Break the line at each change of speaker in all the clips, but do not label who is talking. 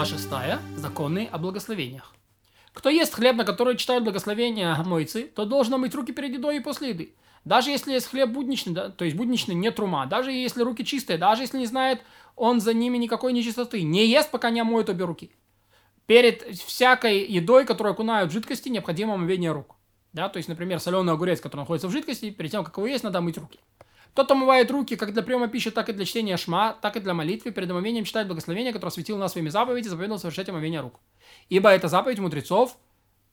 Глава 6. Законы о благословениях. Кто ест хлеб, на который читают благословения мойцы, то должен мыть руки перед едой и после еды. Даже если есть хлеб будничный, да, то есть будничный не трума, даже если руки чистые, даже если не знает он за ними никакой нечистоты, не ест, пока не омоет обе руки. Перед всякой едой, которую окунают в жидкости, необходимо омовение рук. Да, то есть, например, соленый огурец, который находится в жидкости, перед тем, как его есть, надо мыть руки. Тот омывает руки как для приема пищи, так и для чтения шма, так и для молитвы. Перед омовением читает благословение, которое осветил нас своими заповеди, заповедовал совершать омовение рук. Ибо это заповедь мудрецов,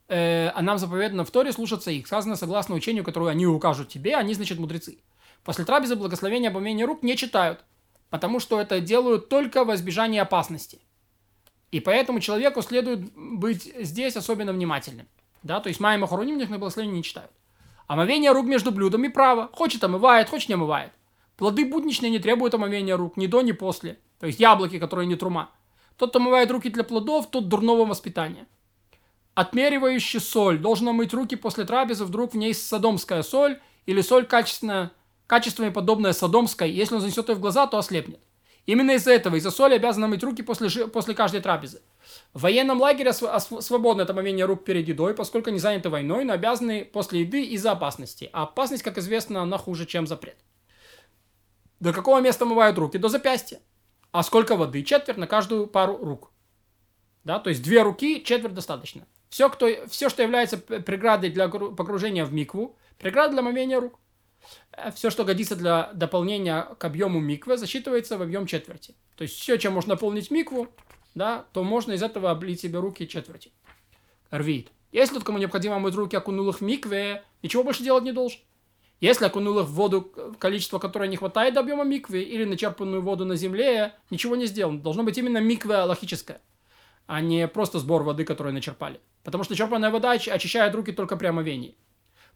э, а нам заповедано в Торе слушаться их. Сказано согласно учению, которое они укажут тебе, они, значит, мудрецы. После трапезы благословения омовения рук не читают, потому что это делают только во избежание опасности. И поэтому человеку следует быть здесь особенно внимательным. Да, то есть Майя Махаруним на благословение не читают. Омовение рук между блюдами право. Хочет омывает, хочет не омывает. Плоды будничные не требуют омовения рук ни до, ни после. То есть яблоки, которые не трума. Тот, кто омывает руки для плодов, тот дурного воспитания. Отмеривающий соль должен омыть руки после трапезы, вдруг в ней садомская соль или соль качественная, качественно подобная садомской. Если он занесет ее в глаза, то ослепнет. Именно из-за этого, из-за соли обязан мыть руки после, после каждой трапезы. В военном лагере свободно это омовение рук перед едой, поскольку они заняты войной, но обязаны после еды из-за опасности. А опасность, как известно, она хуже, чем запрет. До какого места мывают руки? До запястья. А сколько воды? Четверть на каждую пару рук. Да, то есть две руки, четверть достаточно. Все, кто, все, что является преградой для погружения в микву, преграда для мовения рук. Все, что годится для дополнения к объему миквы, засчитывается в объем четверти. То есть все, чем можно наполнить микву, да, то можно из этого облить себе руки четверти. Рвит. Если тот, кому необходимо мыть руки, окунул их в микве, ничего больше делать не должен. Если окунул их в воду, количество которое не хватает до объема миквы, или начерпанную воду на земле, ничего не сделано. Должно быть именно микве логическое, а не просто сбор воды, которую начерпали. Потому что черпанная вода очищает руки только при омовении.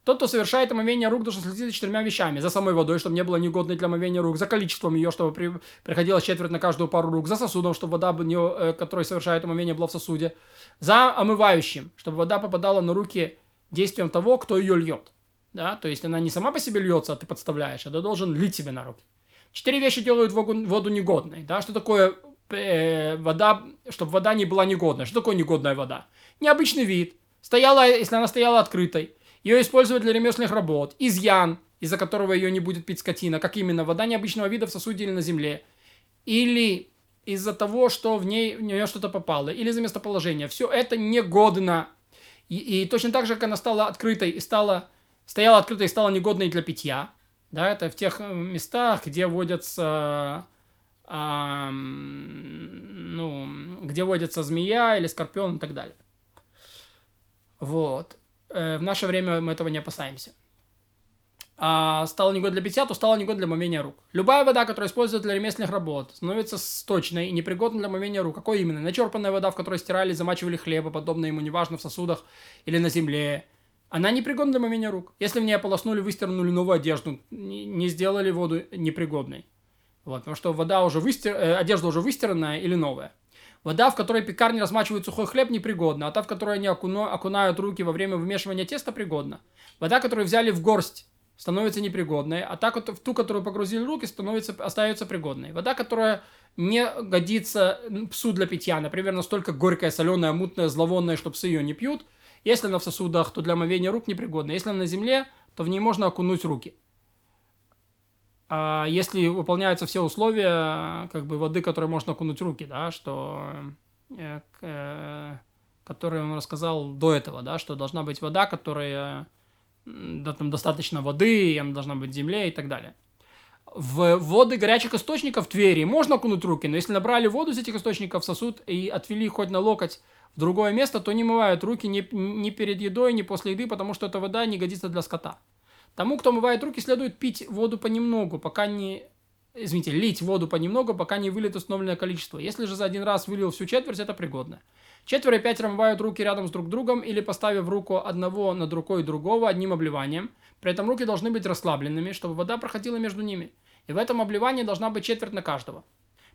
Тот, кто совершает омовение рук, должен следить за четырьмя вещами. За самой водой, чтобы не было негодной для омовения рук. За количеством ее, чтобы при... приходилось четверть на каждую пару рук. За сосудом, чтобы вода, э, которая совершает омовение, была в сосуде. За омывающим, чтобы вода попадала на руки действием того, кто ее льет. Да? То есть она не сама по себе льется, а ты подставляешь, а ты должен лить себе на руки. Четыре вещи делают воду негодной. Да? Что такое э, вода, чтобы вода не была негодной? Что такое негодная вода? Необычный вид. Стояла, если она стояла открытой ее используют для ремесленных работ. Изъян, из-за которого ее не будет пить скотина. Как именно? Вода необычного вида в сосуде или на земле. Или из-за того, что в ней в нее что-то попало. Или за местоположение. Все это негодно. И, и точно так же, как она стала открытой и стала, стояла открытой и стала негодной для питья. Да, это в тех э, местах, где водятся а, ну, где водится змея или скорпион и так далее. Вот. Э, в наше время мы этого не опасаемся. А стало негодно для питья, то стало негодно для мовения рук. Любая вода, которая используется для ремесленных работ, становится сточной и непригодной для мовения рук. Какой именно? Начерпанная вода, в которой стирали, замачивали хлеба, подобное ему, неважно, в сосудах или на земле. Она непригодна для мовения рук. Если в ней ополоснули, выстирнули новую одежду, не сделали воду непригодной. Вот, потому что вода уже выстир... Э, одежда уже выстиранная или новая. Вода, в которой пекарни размачивают сухой хлеб, непригодна, а та, в которой они окуно, окунают руки во время вымешивания теста, пригодна. Вода, которую взяли в горсть, становится непригодной, а та, в ту, которую погрузили руки, становится, остается пригодной. Вода, которая не годится псу для питья, например, настолько горькая, соленая, мутная, зловонная, что псы ее не пьют, если она в сосудах, то для омовения рук непригодна. Если она на земле, то в ней можно окунуть руки. А если выполняются все условия как бы воды, которые можно окунуть руки, да, что э, э, которые он рассказал до этого, да, что должна быть вода, которая да, там достаточно воды, и она должна быть в земле и так далее. В воды горячих источников Твери можно окунуть руки, но если набрали воду из этих источников в сосуд и отвели хоть на локоть в другое место, то не мывают руки ни, ни перед едой, ни после еды, потому что эта вода не годится для скота. Тому, кто мывает руки, следует пить воду понемногу, пока не... Извините, лить воду понемногу, пока не выльет установленное количество. Если же за один раз вылил всю четверть, это пригодно. Четверо и пятеро мывают руки рядом с друг другом или поставив руку одного над рукой другого одним обливанием. При этом руки должны быть расслабленными, чтобы вода проходила между ними. И в этом обливании должна быть четверть на каждого.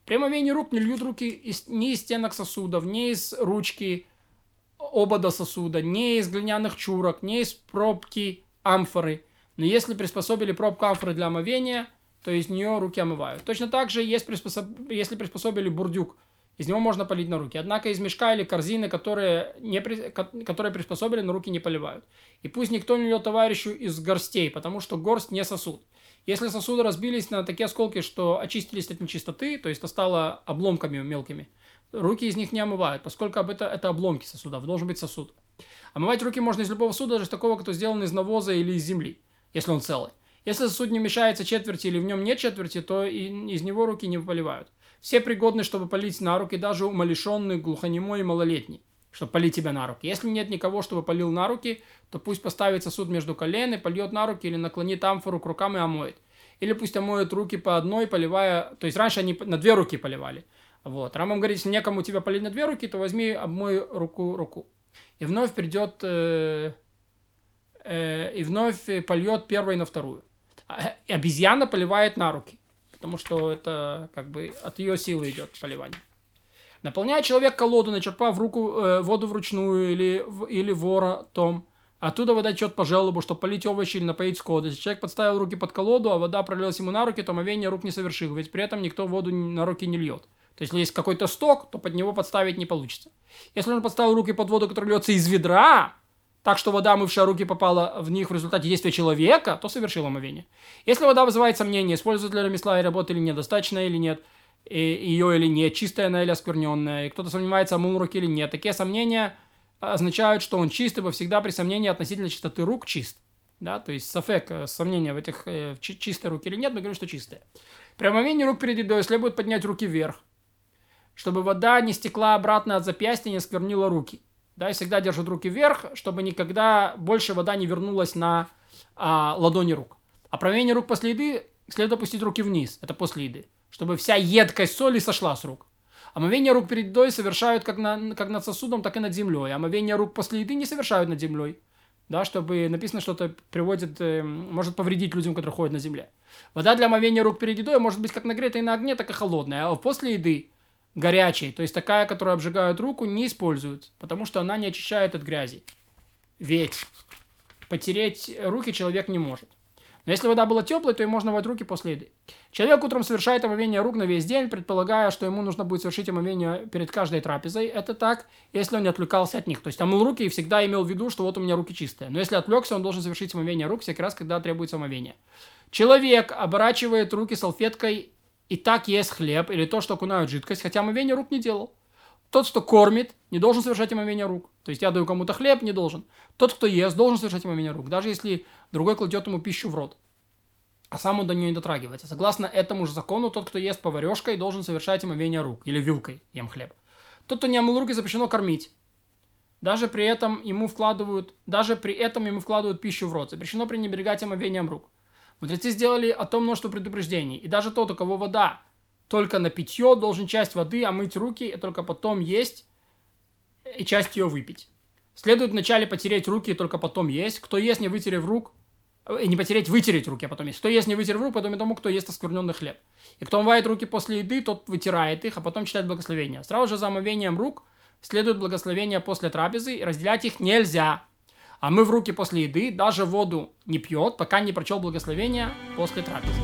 При омовении рук не льют руки из, ни из стенок сосудов, ни из ручки обода сосуда, ни из глиняных чурок, ни из пробки амфоры – но если приспособили пробку амфоры для омовения, то из нее руки омывают. Точно так же, есть приспособ... если приспособили бурдюк из него можно полить на руки. Однако из мешка или корзины, которые, не, которые приспособили, на руки не поливают. И пусть никто не льет товарищу из горстей, потому что горсть не сосуд. Если сосуды разбились на такие осколки, что очистились от нечистоты, то есть это стало обломками мелкими, руки из них не омывают, поскольку об это, это обломки сосудов, должен быть сосуд. Омывать руки можно из любого сосуда, даже такого, кто сделан из навоза или из земли, если он целый. Если сосуд не мешается четверти или в нем нет четверти, то и из него руки не поливают. Все пригодны, чтобы полить на руки, даже умалишенный, глухонемой и малолетний, чтобы полить тебя на руки. Если нет никого, чтобы полил на руки, то пусть поставит сосуд между колен и польет на руки или наклонит амфору к рукам и омоет. Или пусть омоет руки по одной, поливая... То есть раньше они на две руки поливали. Вот. Рамам говорит, если некому тебя полить на две руки, то возьми, обмой руку руку. И вновь придет... Э, и вновь польет первой на вторую. А, и обезьяна поливает на руки потому что это как бы от ее силы идет поливание. Наполняет человек колоду, начерпав руку, э, воду вручную или, или вора том, оттуда вода течет по желобу, чтобы полить овощи или напоить скот. Если человек подставил руки под колоду, а вода пролилась ему на руки, то омовение рук не совершил, ведь при этом никто воду на руки не льет. То есть, если есть какой-то сток, то под него подставить не получится. Если он подставил руки под воду, которая льется из ведра, так что вода, омывшая руки, попала в них в результате действия человека, то совершил омовение. Если вода вызывает сомнение, использует ли ремесла и работы или нет, достаточно или нет, и ее или нет, чистая она или оскверненная, и кто-то сомневается, омыл руки или нет. Такие сомнения означают, что он чист, ибо всегда при сомнении относительно чистоты рук чист. Да, то есть сафек, э, сомнения в этих э, чистые руки или нет, мы говорим, что чистые. При омовении рук перед едой следует поднять руки вверх, чтобы вода не стекла обратно от запястья и не сквернила руки да, и всегда держат руки вверх, чтобы никогда больше вода не вернулась на а, ладони рук. А промение рук после еды следует опустить руки вниз, это после еды, чтобы вся едкость соли сошла с рук. Омовение рук перед едой совершают как, на, как над сосудом, так и над землей. Омовение рук после еды не совершают над землей. Да, чтобы написано, что это приводит, э, может повредить людям, которые ходят на земле. Вода для омовения рук перед едой может быть как нагретая на огне, так и холодная. А после еды горячей, то есть такая, которая обжигает руку, не используют, потому что она не очищает от грязи. Ведь потереть руки человек не может. Но если вода была теплой, то и можно мыть руки после еды. Человек утром совершает омовение рук на весь день, предполагая, что ему нужно будет совершить омовение перед каждой трапезой. Это так, если он не отвлекался от них. То есть омыл руки и всегда имел в виду, что вот у меня руки чистые. Но если отвлекся, он должен совершить омовение рук всякий раз, когда требуется омовение. Человек оборачивает руки салфеткой и так есть хлеб или то, что окунают жидкость, хотя омовение рук не делал. Тот, кто кормит, не должен совершать омовение рук. То есть я даю кому-то хлеб, не должен. Тот, кто ест, должен совершать омовение рук, даже если другой кладет ему пищу в рот. А сам он до нее не дотрагивается. Согласно этому же закону, тот, кто ест поварешкой, должен совершать омовение рук. Или вилкой ем хлеб. Тот, кто не омыл руки, запрещено кормить. Даже при этом ему вкладывают, даже при этом ему вкладывают пищу в рот. Запрещено пренебрегать омовением рук. Мудрецы сделали о том множество предупреждений. И даже тот, у кого вода только на питье, должен часть воды омыть руки и только потом есть и часть ее выпить. Следует вначале потереть руки и только потом есть. Кто ест, не вытерев рук, э, и не потереть, вытереть руки, а потом есть. Кто ест, не вытерев рук, потом и тому, кто ест оскверненный хлеб. И кто омывает руки после еды, тот вытирает их, а потом читает благословение. Сразу же за омовением рук следует благословение после трапезы, и разделять их нельзя. А мы в руки после еды даже воду не пьет, пока не прочел благословение после трапезы.